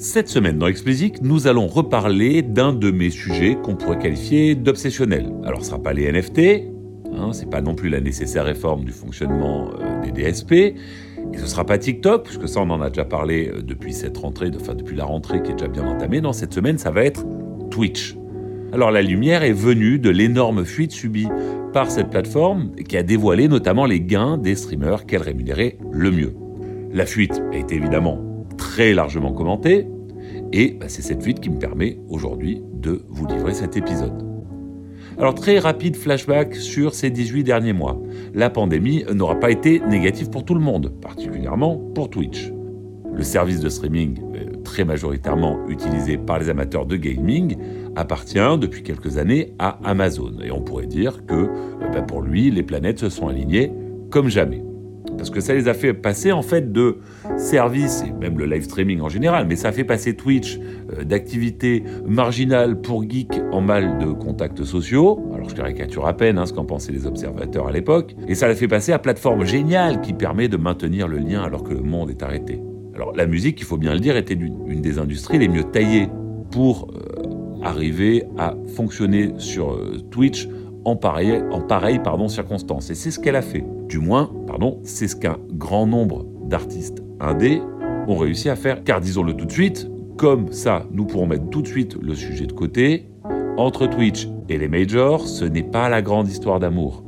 Cette semaine dans Explicit, nous allons reparler d'un de mes sujets qu'on pourrait qualifier d'obsessionnel. Alors ce sera pas les NFT, hein, c'est pas non plus la nécessaire réforme du fonctionnement euh, des DSP, et ce sera pas TikTok, puisque ça on en a déjà parlé euh, depuis cette rentrée, enfin depuis la rentrée qui est déjà bien entamée. Dans cette semaine, ça va être Twitch. Alors la lumière est venue de l'énorme fuite subie par cette plateforme qui a dévoilé notamment les gains des streamers qu'elle rémunérait le mieux. La fuite a été évidemment très largement commentée et bah, c'est cette fuite qui me permet aujourd'hui de vous livrer cet épisode. Alors très rapide flashback sur ces 18 derniers mois. La pandémie n'aura pas été négative pour tout le monde, particulièrement pour Twitch. Le service de streaming euh, très majoritairement utilisé par les amateurs de gaming appartient depuis quelques années à Amazon. Et on pourrait dire que euh, bah, pour lui, les planètes se sont alignées comme jamais. Parce que ça les a fait passer en fait de services, et même le live streaming en général, mais ça fait passer Twitch euh, d'activités marginales pour geeks en mal de contacts sociaux. Alors je caricature à peine hein, ce qu'en pensaient les observateurs à l'époque. Et ça l'a fait passer à plateforme géniale qui permet de maintenir le lien alors que le monde est arrêté. Alors la musique, il faut bien le dire, était une, des industries les mieux taillées pour euh, arriver à fonctionner sur euh, Twitch en pareille, en pareil, pardon, circonstance. Et c'est ce qu'elle a fait. Du moins, pardon, c'est ce qu'un grand nombre d'artistes indés ont réussi à faire. Car disons-le tout de suite, comme ça, nous pourrons mettre tout de suite le sujet de côté. Entre Twitch et les majors, ce n'est pas la grande histoire d'amour.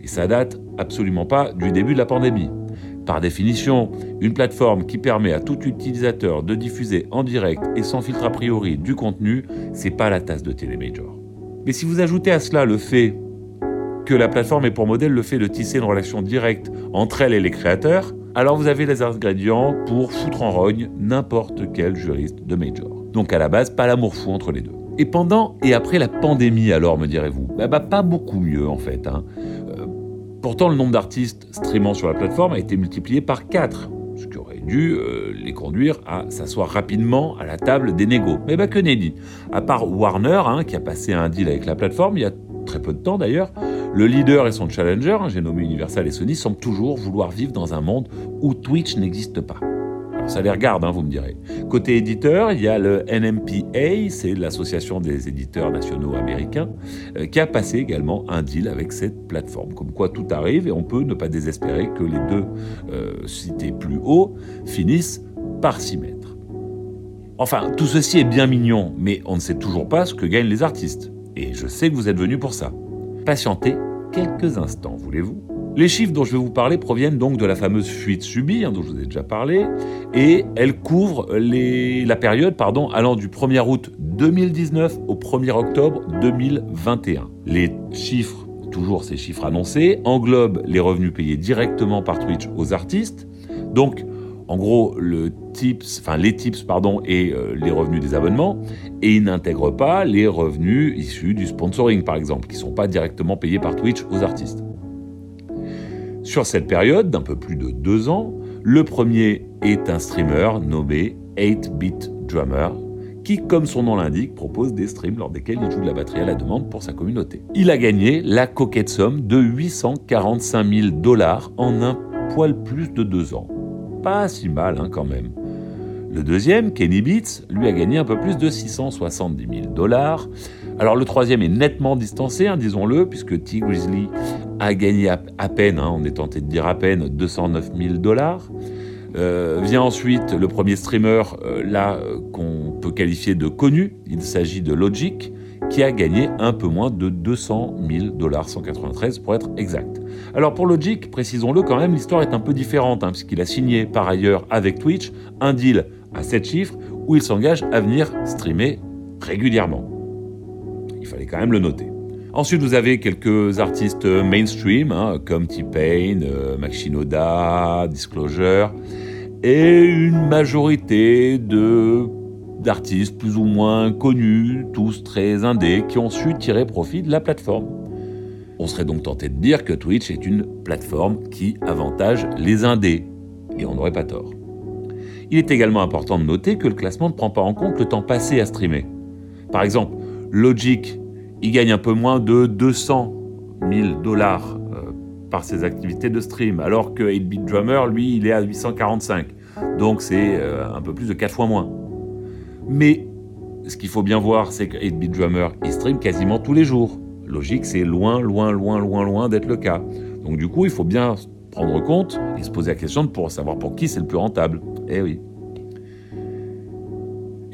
Et ça date absolument pas du début de la pandémie. Par définition, une plateforme qui permet à tout utilisateur de diffuser en direct et sans filtre a priori du contenu, c'est pas la tasse de Télémajor. Mais si vous ajoutez à cela le fait que la plateforme est pour modèle le fait de tisser une relation directe entre elle et les créateurs, alors vous avez les ingrédients pour foutre en rogne n'importe quel juriste de Major. Donc à la base, pas l'amour fou entre les deux. Et pendant et après la pandémie, alors, me direz-vous? Bah, bah, pas beaucoup mieux en fait. Hein. Euh, pourtant, le nombre d'artistes streamant sur la plateforme a été multiplié par 4, ce qui aurait dû euh, les conduire à s'asseoir rapidement à la table des négos. Mais bah que nenni. À part Warner, hein, qui a passé un deal avec la plateforme il y a très peu de temps d'ailleurs, le leader et son challenger, hein, j'ai nommé Universal et Sony, semblent toujours vouloir vivre dans un monde où Twitch n'existe pas. Ça les regarde, hein, vous me direz. Côté éditeur, il y a le NMPA, c'est l'association des éditeurs nationaux américains, euh, qui a passé également un deal avec cette plateforme. Comme quoi tout arrive et on peut ne pas désespérer que les deux euh, cités plus haut finissent par s'y mettre. Enfin, tout ceci est bien mignon, mais on ne sait toujours pas ce que gagnent les artistes. Et je sais que vous êtes venus pour ça. Patientez quelques instants, voulez-vous? Les chiffres dont je vais vous parler proviennent donc de la fameuse fuite subie, hein, dont je vous ai déjà parlé, et elle couvre la période allant du 1er août 2019 au 1er octobre 2021. Les chiffres, toujours ces chiffres annoncés, englobent les revenus payés directement par Twitch aux artistes, donc en gros les tips et euh, les revenus des abonnements et il n'intègre pas les revenus issus du sponsoring par exemple qui sont pas directement payés par Twitch aux artistes. Sur cette période d'un peu plus de deux ans, le premier est un streamer nommé 8-Bit Drummer qui, comme son nom l'indique, propose des streams lors desquels il joue de la batterie à la demande pour sa communauté. Il a gagné la coquette somme de 845 000 dollars en un poil plus de deux ans pas si mal hein, quand même. Le deuxième, Kenny Beats, lui a gagné un peu plus de 670 000 dollars. Alors le troisième est nettement distancé, hein, disons-le, puisque T. Grizzly a gagné à, peine, hein, on est tenté de dire à peine, 209 000 dollars. Euh, vient ensuite le premier streamer, euh, là, qu'on peut qualifier de connu, il s'agit de Logic, qui a gagné un peu moins de 200 000 dollars, 193 pour être exact. Alors pour Logic, précisons-le quand même, l'histoire est un peu différente, hein, puisqu'il a signé par ailleurs avec Twitch un deal à 7 chiffres où il s'engage à venir streamer régulièrement. Il fallait quand même le noter. Ensuite, vous avez quelques artistes mainstream, hein, comme T-Pain, euh, Disclosure, et une majorité d'artistes plus ou moins connus, tous très indés, qui ont su tirer profit de la plateforme. On serait donc tenté de dire que Twitch est une plateforme qui avantage les indés, et on n'aurait pas tort. Il est également important de noter que le classement ne prend pas en compte le temps passé à streamer. Par exemple, Logic, il gagne un peu moins de 200 000 dollars euh, par ses activités de stream, alors que 8-Bit Drummer, lui, il est à 845. Donc c'est euh, un peu plus de 4 fois moins. Mais ce qu'il faut bien voir, c'est que 8-Bit Drummer, il stream quasiment tous les jours. Logique, c'est loin, loin, loin, loin, loin d'être le cas. Donc du coup, il faut bien prendre compte et se poser la question pour savoir pour qui c'est le plus rentable. Eh oui.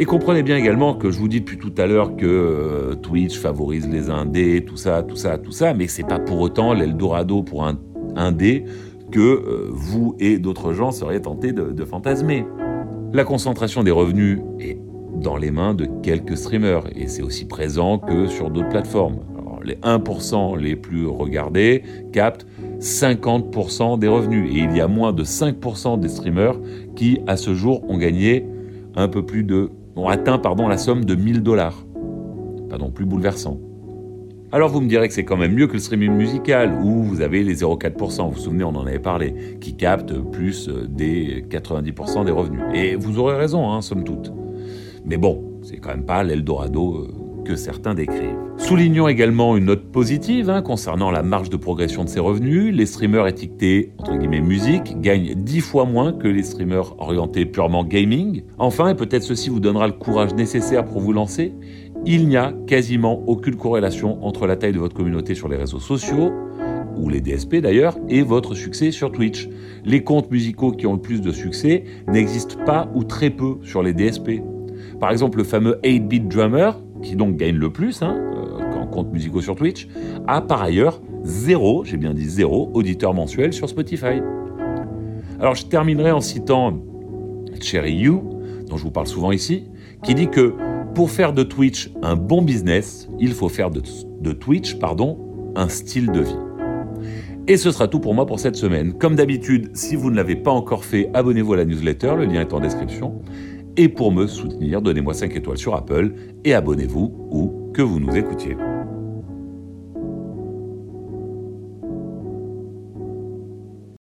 Et comprenez bien également que je vous dis depuis tout à l'heure que euh, Twitch favorise les indés, tout ça, tout ça, tout ça, mais c'est pas pour autant l'Eldorado pour un indé que euh, vous et d'autres gens seriez tentés de, fantasmer. La concentration des revenus est dans les mains de quelques streamers et c'est aussi présent que sur d'autres plateformes. Les 1% les plus regardés captent 50% des revenus et il y a moins de 5% des streamers qui à ce jour ont gagné un peu plus de ont atteint pardon, la somme de 1000 dollars. Pas non plus bouleversant. Alors vous me direz que c'est quand même mieux que le streaming musical, où vous avez les 0,4%, vous vous souvenez, on en avait parlé, qui captent plus des 90% des revenus. Et vous aurez raison, hein, somme toute. Mais bon, c'est quand même pas l'Eldorado euh, certains décrivent. Soulignons également une note positive hein, concernant la marge de progression de ces revenus. Les streamers étiquetés entre guillemets musique gagnent 10 fois moins que les streamers orientés purement gaming. Enfin, et peut-être ceci vous donnera le courage nécessaire pour vous lancer, il n'y a quasiment aucune corrélation entre la taille de votre communauté sur les réseaux sociaux, ou les DSP d'ailleurs, et votre succès sur Twitch. Les comptes musicaux qui ont le plus de succès n'existent pas ou très peu sur les DSP. Par exemple, le fameux 8-Bit Drummer, qui donc gagne le plus hein, euh, en compte musicaux sur Twitch, a par ailleurs zéro, j'ai bien dit zéro, auditeur mensuel sur Spotify. Alors je terminerai en citant Cherry You, dont je vous parle souvent ici, qui dit que pour faire de Twitch un bon business, il faut faire de, de Twitch pardon, un style de vie. Et ce sera tout pour moi pour cette semaine. Comme d'habitude, si vous ne l'avez pas encore fait, abonnez-vous à la newsletter, le lien est en description. Et pour me soutenir, donnez-moi 5 étoiles sur Apple et abonnez-vous où que vous nous écoutiez.